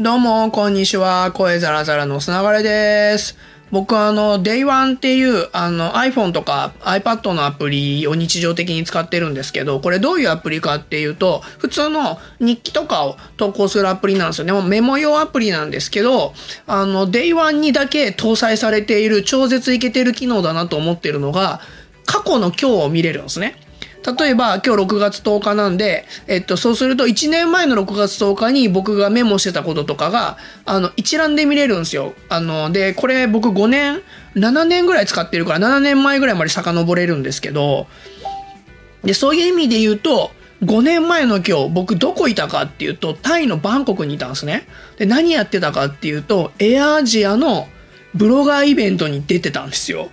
どうも、こんにちは。声ザラザラのつながれです。僕はあの、Day1 っていうあの iPhone とか iPad のアプリを日常的に使ってるんですけど、これどういうアプリかっていうと、普通の日記とかを投稿するアプリなんですよね。もうメモ用アプリなんですけど、あの、Day1 にだけ搭載されている超絶イケてる機能だなと思ってるのが、過去の今日を見れるんですね。例えば今日6月10日なんで、えっと、そうすると1年前の6月10日に僕がメモしてたこととかが、あの、一覧で見れるんですよ。あの、で、これ僕5年、7年ぐらい使ってるから7年前ぐらいまで遡れるんですけど、で、そういう意味で言うと、5年前の今日、僕どこいたかっていうと、タイのバンコクにいたんですね。で、何やってたかっていうと、エアアジアのブロガーイベントに出てたんですよ。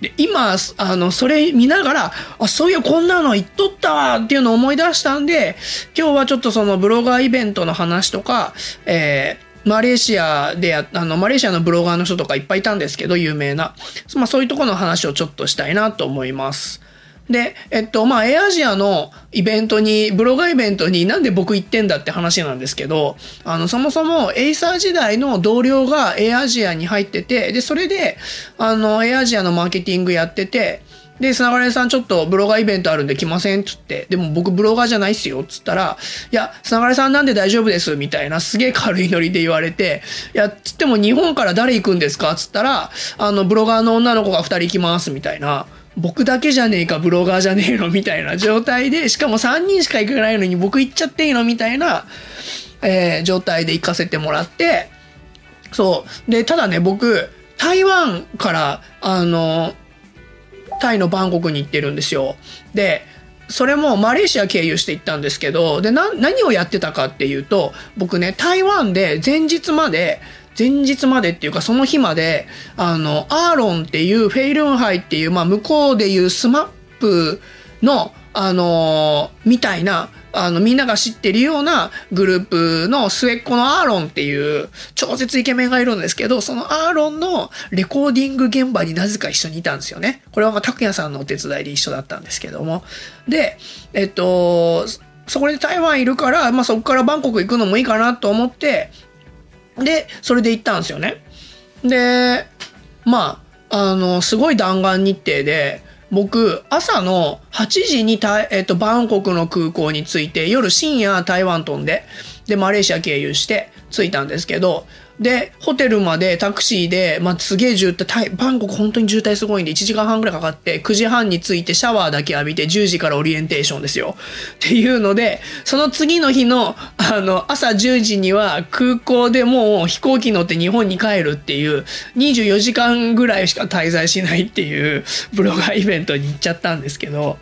で今あのそれ見ながらあそういやこんなの言っとったわっていうのを思い出したんで今日はちょっとそのブロガーイベントの話とか、えーマレーシアであのマレーシアのブロガーの人とかいっぱいいたんですけど有名な、まあ、そういうとこの話をちょっとしたいなと思います。で、えっと、まあ、エアアジアのイベントに、ブロガーイベントになんで僕行ってんだって話なんですけど、あの、そもそもエイサー時代の同僚がエアアジアに入ってて、で、それで、あの、エアアジアのマーケティングやってて、で、砂がれさんちょっとブロガーイベントあるんで来ませんっつって、でも僕ブロガーじゃないっすよっつったら、いや、砂がれさんなんで大丈夫ですみたいなすげえ軽いノリで言われて、いや、つっても日本から誰行くんですかっつったら、あの、ブロガーの女の子が2人行きますみたいな。僕だけじゃねえかブロガーじゃねえのみたいな状態でしかも3人しか行かないのに僕行っちゃっていいのみたいな、えー状態で行かせてもらってそう。でただね僕台湾からあのタイのバンコクに行ってるんですよ。でそれもマレーシア経由して行ったんですけどで何をやってたかっていうと僕ね台湾で前日まで前日までっていうかその日まであのアーロンっていうフェイルンハイっていう、まあ、向こうでいうスマップのあのみたいなあのみんなが知ってるようなグループの末っ子のアーロンっていう超絶イケメンがいるんですけどそのアーロンのレコーディング現場になぜか一緒にいたんですよね。これはまあ拓也さんのお手伝いで一緒だったんですけども。でえっとそこで台湾いるから、まあ、そこからバンコク行くのもいいかなと思ってでそれで行ったんですよね。でまああのすごい弾丸日程で僕朝の8時にた、えっと、バンコクの空港に着いて夜深夜台湾飛んででマレーシア経由して着いたんですけどでホテルまでタクシーで、まあ、すげえ渋滞タイバンコク本当に渋滞すごいんで1時間半ぐらいかかって9時半に着いてシャワーだけ浴びて10時からオリエンテーションですよ。っていうのでその次の日のあの朝10時には空港でもう飛行機乗って日本に帰るっていう24時間ぐらいしか滞在しないっていうブロガーイベントに行っちゃったんですけど、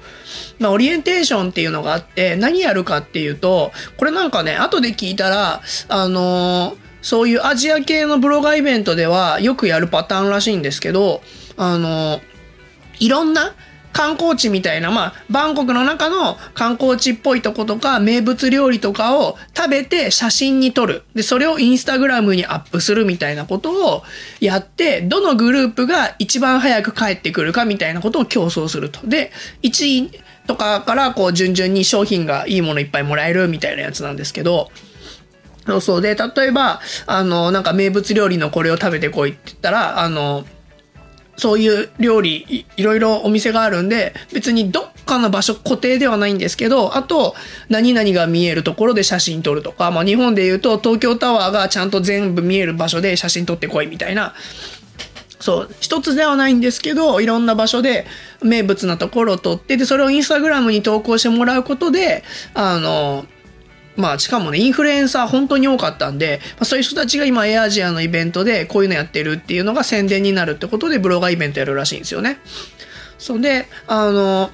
まあ、オリエンテーションっていうのがあって何やるかっていうとこれなんかね後で聞いたらあのーそういうアジア系のブロガーイベントではよくやるパターンらしいんですけど、あの、いろんな観光地みたいな、まあ、バンコクの中の観光地っぽいとことか、名物料理とかを食べて写真に撮る。で、それをインスタグラムにアップするみたいなことをやって、どのグループが一番早く帰ってくるかみたいなことを競争すると。で、1位とかからこう順々に商品がいいものいっぱいもらえるみたいなやつなんですけど、そうそう。で、例えば、あの、なんか名物料理のこれを食べてこいって言ったら、あの、そういう料理い、いろいろお店があるんで、別にどっかの場所固定ではないんですけど、あと、何々が見えるところで写真撮るとか、まあ日本で言うと東京タワーがちゃんと全部見える場所で写真撮ってこいみたいな、そう、一つではないんですけど、いろんな場所で名物なところを撮って、で、それをインスタグラムに投稿してもらうことで、あの、まあ、しかもね、インフルエンサー本当に多かったんで、まあ、そういう人たちが今、エアアジアのイベントでこういうのやってるっていうのが宣伝になるってことで、ブロガーイベントやるらしいんですよね。そんで、あの、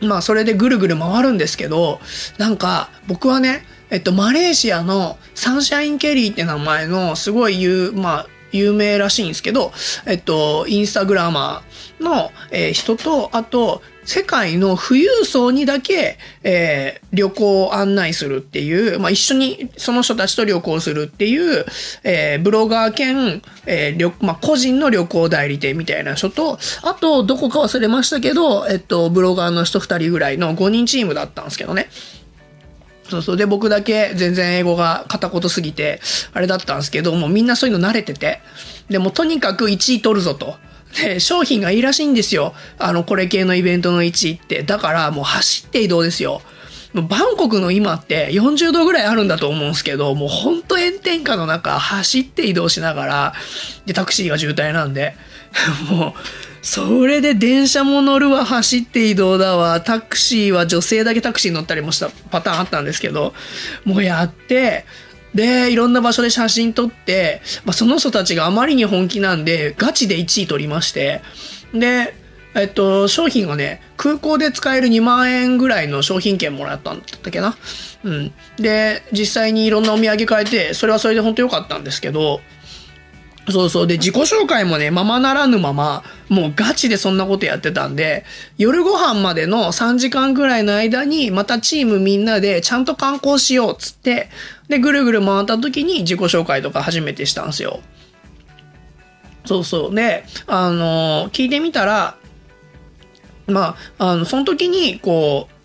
まあ、それでぐるぐる回るんですけど、なんか、僕はね、えっと、マレーシアのサンシャインケリーって名前のすごい言う、まあ、有名らしいんですけど、えっと、インスタグラマーの、えー人と、あと、世界の富裕層にだけ、えー旅行を案内するっていう、まあ、一緒にその人たちと旅行するっていう、えーブロガー兼、えー旅まあ、個人の旅行代理店みたいな人と、あと、どこか忘れましたけど、えっと、ブロガーの人2人ぐらいの5人チームだったんですけどね。そうそう。で、僕だけ全然英語が片言すぎて、あれだったんですけど、もうみんなそういうの慣れてて、でもとにかく1位取るぞと。で、商品がいいらしいんですよ。あの、これ系のイベントの1位って。だからもう走って移動ですよ。バンコクの今って40度ぐらいあるんだと思うんですけど、もうほんと炎天下の中走って移動しながら、で、タクシーが渋滞なんで、もう、それで電車も乗るわ、走って移動だわ、タクシーは女性だけタクシー乗ったりもしたパターンあったんですけど、もうやって、で、いろんな場所で写真撮って、まあ、その人たちがあまりに本気なんで、ガチで1位取りまして、で、えっと、商品がね、空港で使える2万円ぐらいの商品券もらったんだったっけな。うん。で、実際にいろんなお土産買えて、それはそれで本当良かったんですけど、そうそう。で、自己紹介もね、ままならぬまま、もうガチでそんなことやってたんで、夜ご飯までの3時間ぐらいの間に、またチームみんなでちゃんと観光しようっつって、で、ぐるぐる回った時に自己紹介とか初めてしたんですよ。そうそう。で、あのー、聞いてみたら、まあ、あの、その時に、こう、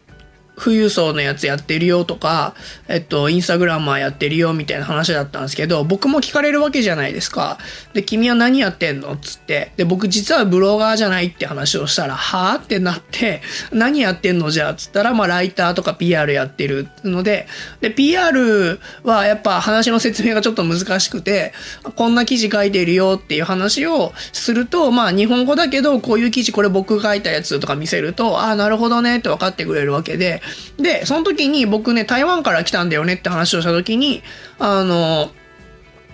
富裕層のやつやってるよとか、えっと、インスタグラマーやってるよみたいな話だったんですけど、僕も聞かれるわけじゃないですか。で、君は何やってんのつって。で、僕実はブロガーじゃないって話をしたら、はぁってなって、何やってんのじゃあつったら、まあ、ライターとか PR やってるので、で、PR はやっぱ話の説明がちょっと難しくて、こんな記事書いてるよっていう話をすると、まあ、日本語だけど、こういう記事これ僕書いたやつとか見せると、ああ、なるほどねって分かってくれるわけで、で、その時に僕ね、台湾から来たんだよねって話をした時に、あの、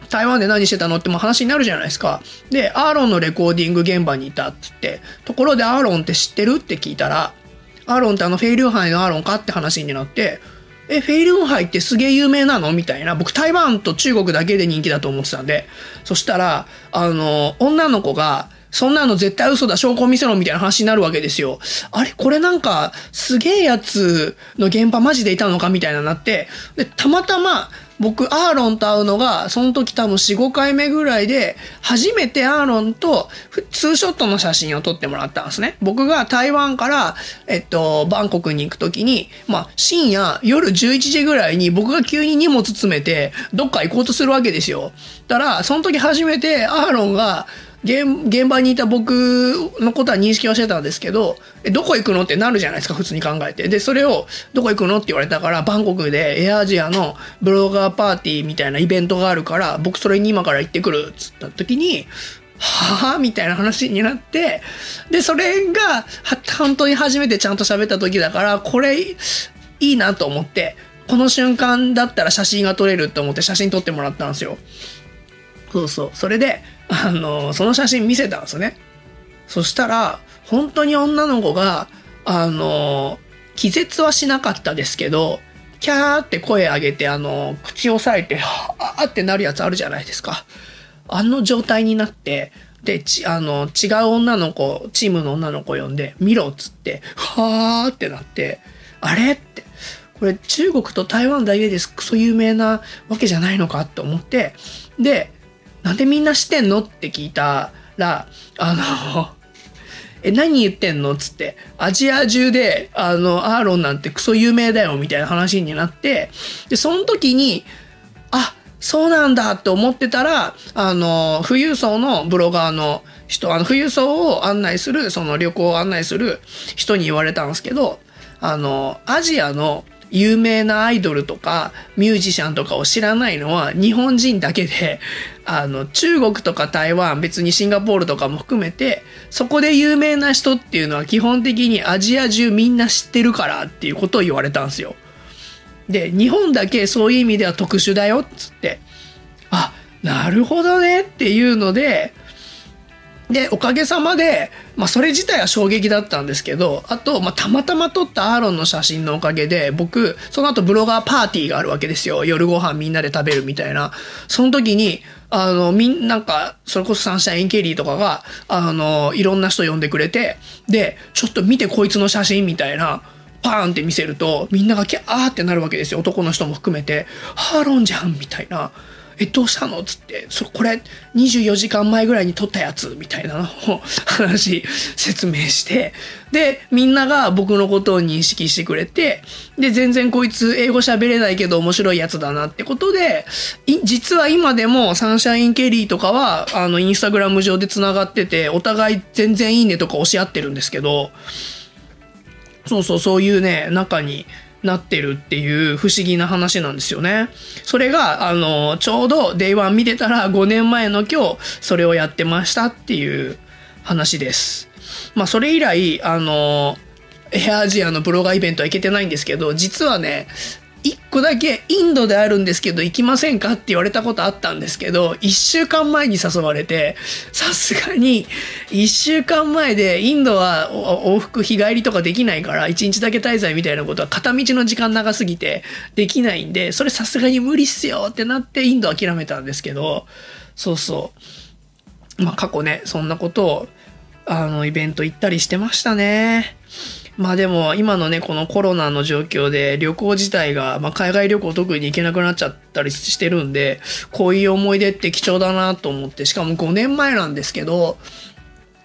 台湾で何してたのっても話になるじゃないですか。で、アーロンのレコーディング現場にいたっつって、ところでアーロンって知ってるって聞いたら、アーロンってあのフェイルーハイのアーロンかって話になって、え、フェイルーハイってすげえ有名なの？みたいな。僕台湾と中国だけで人気だと思ってたんで。そしたら、あの、女の子が、そんなの絶対嘘だ、証拠見せろみたいな話になるわけですよ。あれ？これなんか、すげえやつの現場マジでいたのかみたいななって、で、たまたま、僕、アーロンと会うのが、その時多分4、5回目ぐらいで、初めてアーロンとツーショットの写真を撮ってもらったんですね。僕が台湾から、えっと、バンコクに行く時に、まあ、深夜、夜11時ぐらいに僕が急に荷物詰めて、どっか行こうとするわけですよ。だから、その時初めてアーロンが、現場にいた僕のことは認識はしてたんですけど、え、どこ行くのってなるじゃないですか、普通に考えて。で、それを、どこ行くのって言われたから、バンコクでエアアジアのブロガーパーティーみたいなイベントがあるから、僕それに今から行ってくる、っつった時に、はぁ？みたいな話になって、で、それが、本当に初めてちゃんと喋った時だから、これ、いいなと思って、この瞬間だったら写真が撮れると思って写真撮ってもらったんですよ。そうそう。それで、あの、その写真見せたんですね。そしたら、本当に女の子が、あの、気絶はしなかったですけど、キャーって声上げて、あの、口押さえて、はーってなるやつあるじゃないですか。あの状態になって、で、ち、あの、違う女の子、チームの女の子呼んで、見ろっつって、はーってなって、あれって、これ中国と台湾だけですクソ有名なわけじゃないのかって思って、で、なんでみんな知ってんの？って聞いたら、あの、え、何言ってんの？つって、アジア中で、あの、アーロンなんてクソ有名だよ、みたいな話になって、で、その時に、あ、そうなんだって思ってたら、あの、富裕層のブロガーの人、あの、富裕層を案内する、その旅行を案内する人に言われたんですけど、あの、アジアの有名なアイドルとかミュージシャンとかを知らないのは日本人だけで、あの、中国とか台湾、別にシンガポールとかも含めて、そこで有名な人っていうのは基本的にアジア中みんな知ってるからっていうことを言われたんですよ。で、日本だけそういう意味では特殊だよっつって、あ、なるほどねっていうので、で、おかげさまで、まあそれ自体は衝撃だったんですけど、あと、まあたまたま撮ったアーロンの写真のおかげで、僕、その後ブロガーパーティーがあるわけですよ。夜ご飯みんなで食べるみたいな。その時に、あの、みんな、んか、それこそサンシャインケリーとかが、あの、いろんな人呼んでくれて、で、ちょっと見てこいつの写真みたいな、パーンって見せると、みんながキャーってなるわけですよ。男の人も含めて、ハーロンじゃんみたいな。え、どうしたの？つって、そ、これ24時間前ぐらいに撮ったやつみたいなのを話、説明して、で、みんなが僕のことを認識してくれて、で、全然こいつ英語喋れないけど面白いやつだなってことで、実は今でもサンシャインケリーとかは、あの、インスタグラム上で繋がってて、お互い全然いいねとか押し合ってるんですけど、そうそう、そういうね、中に、なってるっていう不思議な話なんですよね。それが、あの、ちょうど Day1 見てたら5年前の今日、それをやってましたっていう話です。まあ、それ以来、あの、エアアジアのブロガーイベントは行けてないんですけど、実はね、一個だけインドであるんですけど行きませんかって言われたことあったんですけど、一週間前に誘われて、さすがに一週間前でインドは往復日帰りとかできないから一日だけ滞在みたいなことは片道の時間長すぎてできないんで、それさすがに無理っすよってなってインド諦めたんですけど、そうそう。まあ過去ね、そんなことをあのイベント行ったりしてましたね。まあでも今のねこのコロナの状況で旅行自体が、まあ、海外旅行特に行けなくなっちゃったりしてるんでこういう思い出って貴重だなと思ってしかも5年前なんですけど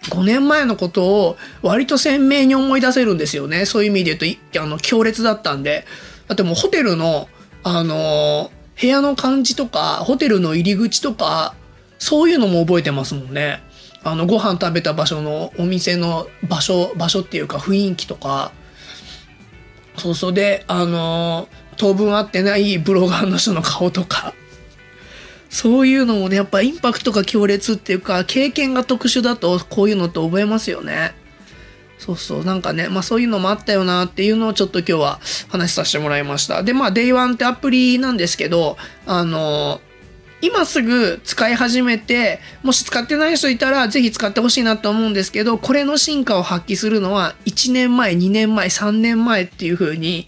5年前のことを割と鮮明に思い出せるんですよねそういう意味で言うとあの強烈だったんでだってもうホテルのあの部屋の感じとかホテルの入り口とかそういうのも覚えてますもんね。あのご飯食べた場所のお店の場所場所っていうか雰囲気とかそうそうであの当分会ってないブロガーの人の顔とかそういうのもねやっぱインパクトが強烈っていうか経験が特殊だとこういうのって覚えますよね。そうそう。なんかねまあそういうのもあったよなっていうのをちょっと今日は話させてもらいました。でまあ Day1 ってアプリなんですけどあの今すぐ使い始めて、もし使ってない人いたら、ぜひ使ってほしいなと思うんですけど、これの進化を発揮するのは、1年前、2年前、3年前っていう風に、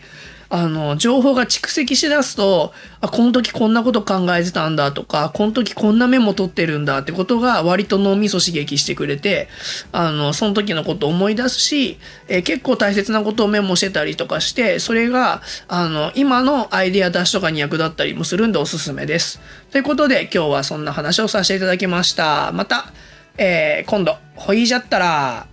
あの、情報が蓄積しだすと、あ、この時こんなこと考えてたんだとか、この時こんなメモ取ってるんだってことが割と脳みそ刺激してくれて、あの、その時のこと思い出すし、え、結構大切なことをメモしてたりとかして、それが、あの、今のアイデア出しとかに役立ったりもするんでおすすめです。ということで、今日はそんな話をさせていただきました。また、えー、今度、ほいじゃったら、